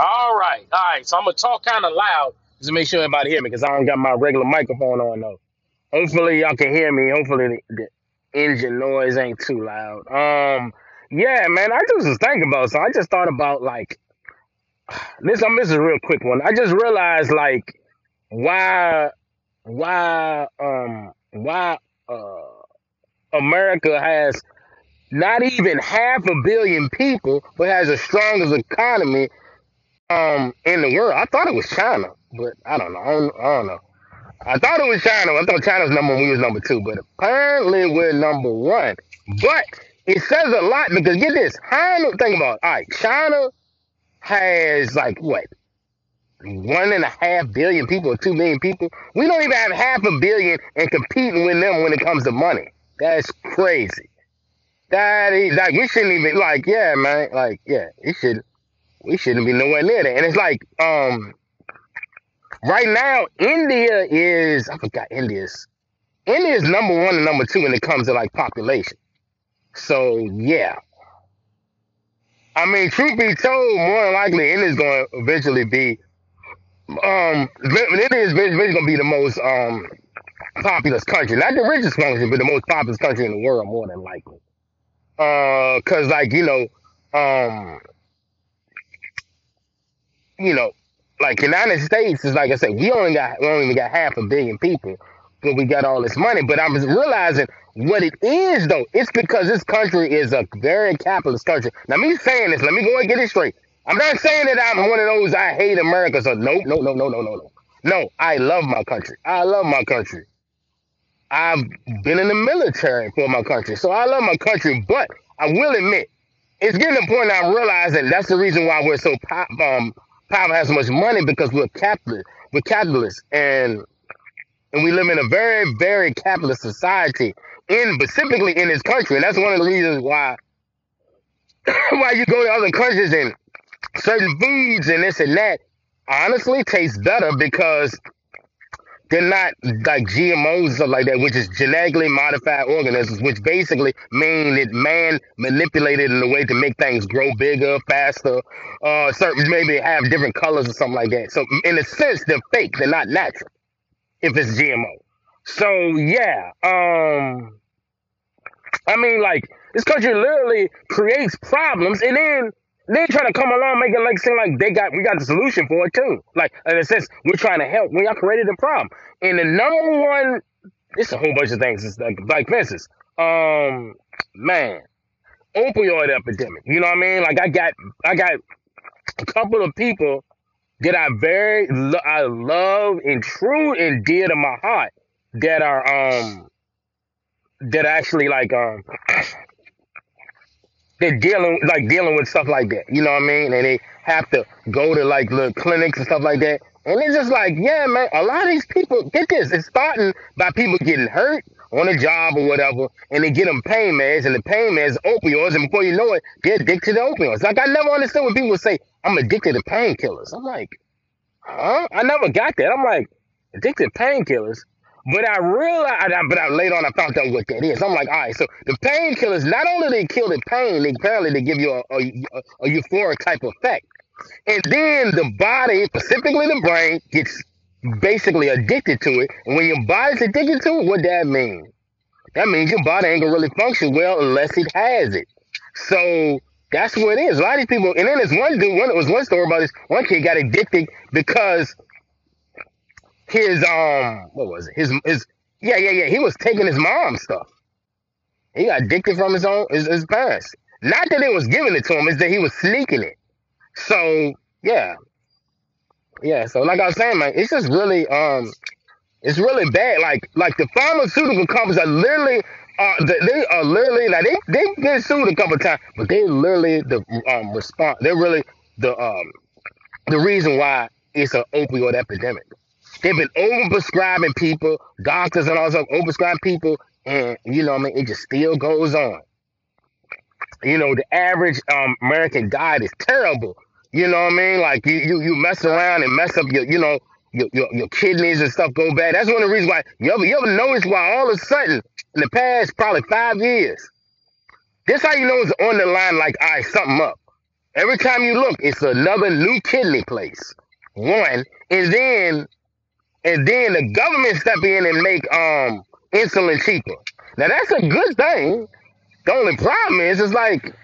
All right, all right. So I'm gonna talk kind of loud just to make sure everybody hear me because I don't got my regular microphone on though. Hopefully y'all can hear me. Hopefully the, the engine noise ain't too loud. Um, yeah, man. I just was thinking about so I just thought about like this. Um, this is a real quick one. I just realized like why why um why uh America has not even half a billion people, but has the strongest economy um in the world. I thought it was China, but I don't know. I don't, I don't know. I thought it was China. I thought China was number one. We was number two, but apparently we're number one. But it says a lot because get this. How think about it. all right? China has like what one and a half billion people or two million people. We don't even have half a billion and competing with them when it comes to money. That's crazy. That is like we shouldn't even like yeah man like yeah it should we shouldn't be nowhere near that. And it's like um right now India is I forgot India's India's number one and number two when it comes to like population. So yeah, I mean truth be told, more than likely India's going to eventually be um India eventually going to be the most um populous country, not the richest country, but the most populous country in the world, more than likely. Uh, cause like you know, um, you know, like the United States is like I said, we only got we only got half a billion people, but we got all this money. But I'm realizing what it is though. It's because this country is a very capitalist country. Now me saying this, let me go and get it straight. I'm not saying that I'm one of those I hate America. So no, no, no, no, no, no, no. No, I love my country. I love my country. I've been in the military for my country, so I love my country. But I will admit, it's getting to the point I'm realizing that's the reason why we're so pop, um, power has so much money because we're capitalist. We're capitalists, and and we live in a very, very capitalist society, in specifically in this country, and that's one of the reasons why why you go to other countries and certain foods and this and that honestly tastes better because they're not like GMOs or like that, which is genetically modified organisms, which basically mean that man manipulated in a way to make things grow bigger, faster, uh, certain maybe have different colors or something like that. So in a sense, they're fake. They're not natural if it's GMO. So yeah, um, I mean, like this country literally creates problems, and then they try to come along, make it like seem like they got we got the solution for it too. Like in a sense, we're trying to help. We y'all created the problem, and the number one, it's a whole bunch of things. It's like like fences. Um, man, opioid epidemic. You know what I mean? Like I got I got a couple of people that I very lo- I love and true and dear to my heart that are um that actually like um they're dealing like dealing with stuff like that. You know what I mean? And they have to go to like little clinics and stuff like that. And it's just like, yeah, man, a lot of these people get this. It's starting by people getting hurt on a job or whatever, and they get them pain meds, and the pain meds opioids, and before you know it, they're addicted to opioids. Like I never understood when people say, I'm addicted to painkillers. I'm like, huh? I never got that. I'm like, addicted to painkillers. But I realized, but I later on I found out what that is. I'm like, all right, so the painkillers not only they kill the pain, they apparently they give you a, a, a euphoric type effect, and then the body, specifically the brain, gets basically addicted to it. And when your body's addicted to it, what that mean? That means your body ain't gonna really function well unless it has it. So that's what it is. A lot of these people, and then there's one dude. One, it was one story about this. One kid got addicted because his um what was it? His his yeah, yeah, yeah. He was taking his mom's stuff. He got addicted from his own his, his parents. Not that they was giving it to him, it's that he was sneaking it. So yeah. Yeah. So like I was saying, man, it's just really um it's really bad. Like like the pharmaceutical companies are literally uh, they are literally like they they've been sued a couple times, but they literally the um response. They're really the um the reason why it's an opioid epidemic. They've been overprescribing people, doctors and all stuff, overprescribing people, and you know what I mean, it just still goes on. You know, the average um, American diet is terrible. You know what I mean? Like you you you mess around and mess up your you know your your, your kidneys and stuff go bad. That's one of the reasons why you ever you ever notice why all of a sudden in the past probably five years, this how you know it's on the line like all right, something up. Every time you look, it's another new kidney place. One, and then and then the government step in and make um insulin cheaper. Now that's a good thing. The only problem is, it's like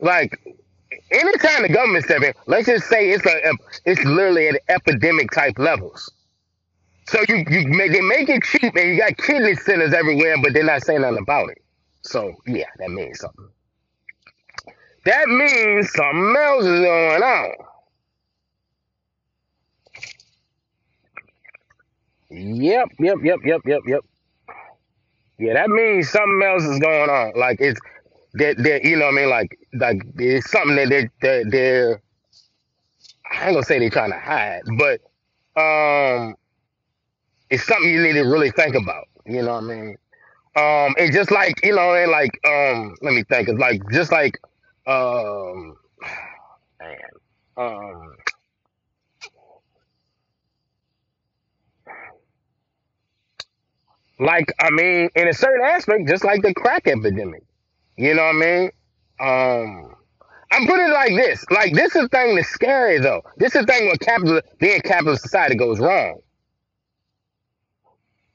like anytime the government step in, let's just say it's a it's literally at epidemic type levels. So you you make, they make it cheap and you got kidney centers everywhere, but they're not saying nothing about it. So yeah, that means something. That means something else is going on. Yep, yep, yep, yep, yep, yep. Yeah, that means something else is going on. Like it's that that you know what I mean. Like like it's something that they that they're I ain't gonna say they're trying to hide, but um, it's something you need to really think about. You know what I mean? Um, and just like you know, and like um, let me think. It's like just like um, man, um, like I mean, in a certain aspect, just like the crack epidemic. You know what I mean? Um, I'm putting it like this. Like this is the thing that's scary though. This is the thing where capital being capitalist society goes wrong.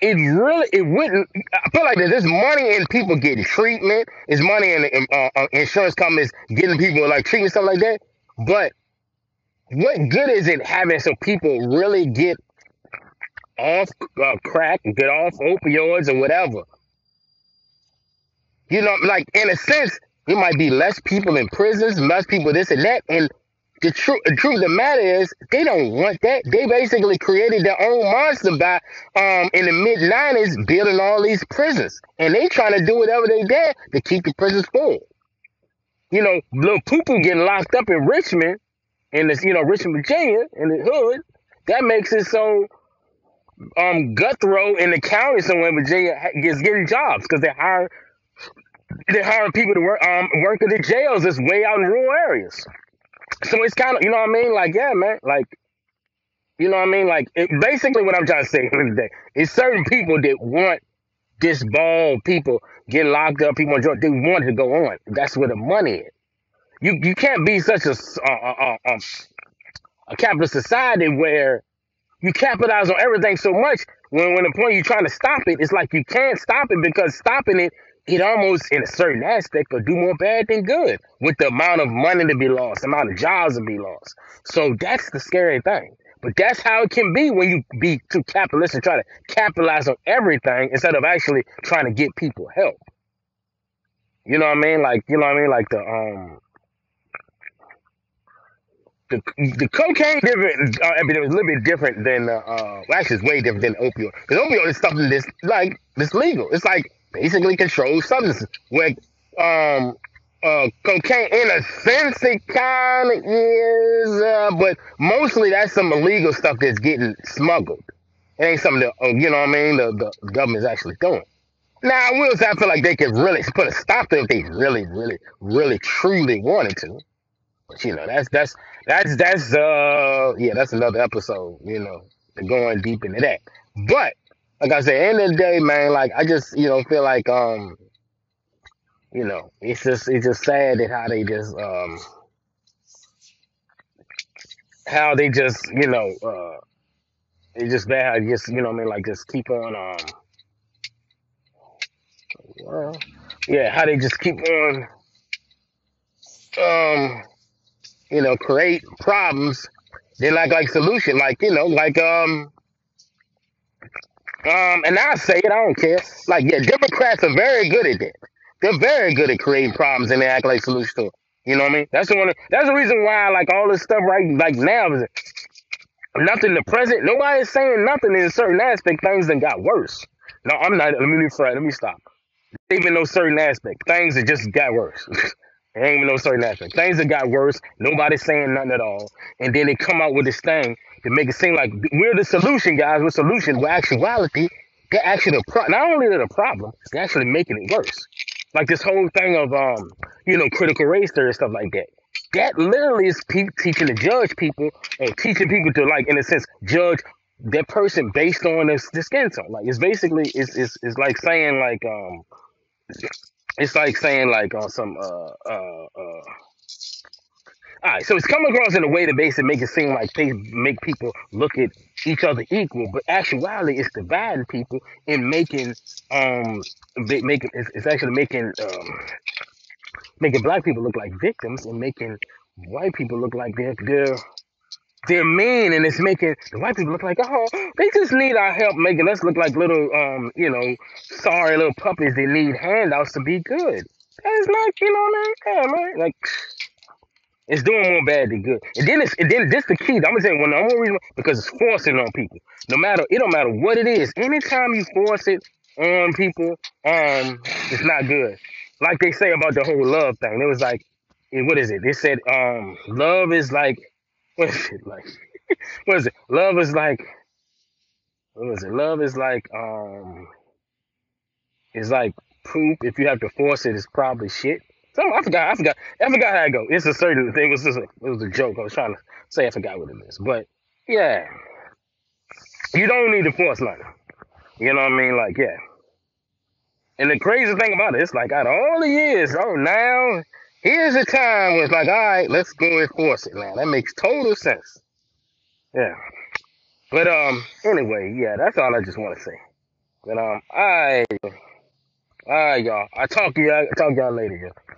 It really it wouldn't. I feel like this. there's money in people getting treatment. It's money in, in uh, uh, insurance companies getting people like treatment stuff like that. But what good is it having so people really get off uh, crack, get off opioids or whatever? You know, like in a sense, there might be less people in prisons, less people this and that. And the truth, the truth of the matter is, they don't want that. They basically created their own monster by, um, in the mid '90s, building all these prisons, and they trying to do whatever they dare to keep the prisons full. You know, little poo getting locked up in Richmond, in this, you know, Richmond, Virginia, in the hood. That makes it so um Guthrow in the county somewhere in Virginia gets getting jobs because they hire they're hiring people to work um work at the jails that's way out in rural areas. So it's kind of you know what I mean? Like yeah, man, like you know what I mean? Like it, basically what I'm trying to say today is certain people that want this ball people get locked up, people enjoy, they want to go on. That's where the money is. You you can't be such a uh, uh, um, a capitalist society where you capitalize on everything so much when when the point you're trying to stop it, it's like you can't stop it because stopping it, it almost in a certain aspect will do more bad than good with the amount of money to be lost, amount of jobs to be lost. So that's the scary thing. But that's how it can be when you be too capitalist and try to capitalize on everything instead of actually trying to get people help. You know what I mean? Like you know what I mean? Like the um the the cocaine different uh, epidemic is a little bit different than uh, uh well, actually it's way different than opioid because opioid is something that's like that's legal. It's like basically controlled substances. Where um uh cocaine in a sense it kind of is, uh, but mostly that's some illegal stuff that's getting smuggled. It ain't something that uh, you know what I mean. The the government's actually doing. Now I will say I feel like they could really put a stop to it if they really, really, really, truly wanted to. You know, that's that's that's that's uh yeah, that's another episode, you know, going deep into that. But like I said, end of the day, man, like I just, you know, feel like um, you know, it's just it's just sad that how they just um how they just, you know, uh it's just bad how just, you know I mean, like just keep on um well, yeah, how they just keep on um, you know, create problems, then like like solution, like, you know, like um Um, and I say it, I don't care. Like, yeah, Democrats are very good at that. They're very good at creating problems and they act like solution to it. You know what I mean? That's the one. That's the reason why, like, all this stuff right, like now, is nothing. The present, nobody is saying nothing in a certain aspect. Things that got worse. No, I'm not. Let me. Let me stop. Even though certain aspect, things that just got worse. It ain't even no certain aspect. Things that got worse. Nobody's saying nothing at all. And then they come out with this thing to make it seem like we're the solution, guys. We're solution. Well, actuality, they're actually the pro- not only are the problem, they're actually making it worse. Like this whole thing of um, you know, critical race theory and stuff like that. That literally is pe- teaching to judge people and teaching people to like, in a sense, judge that person based on their, their skin tone. Like it's basically it's, it's it's like saying like um it's like saying like on some uh uh uh all right, so it's coming across in a way to basically make it seem like they make people look at each other equal, but actuality it's dividing people and making um they making it's, it's actually making um making black people look like victims and making white people look like they're they're they're mean and it's making the white people look like oh they just need our help making us look like little um you know sorry little puppies that need handouts to be good. That's not you know what I mean? Yeah. Like it's doing more bad than good. And then it's and then this the key. I'm gonna say one only reason because it's forcing on people. No matter it don't matter what it is. Anytime you force it on people, um, it's not good. Like they say about the whole love thing. It was like, eh, what is it? They said, um, love is like, what is it like? what is it? Love is like, what was it? Love is like, um, it's like poop. If you have to force it, it's probably shit. So I forgot. I forgot. I forgot how it go. It's a certain thing. It was just a, it was a joke. I was trying to say. I forgot what it is. But yeah, you don't need to force nothing. You know what I mean? Like yeah. And the crazy thing about it, it's like out of all the years, oh now here's a time where it's like, all right, let's go enforce it now. That makes total sense. Yeah. But um, anyway, yeah, that's all I just want to say. But um, all right, all right, y'all. I talk to y'all. I talk to y'all later, y'all.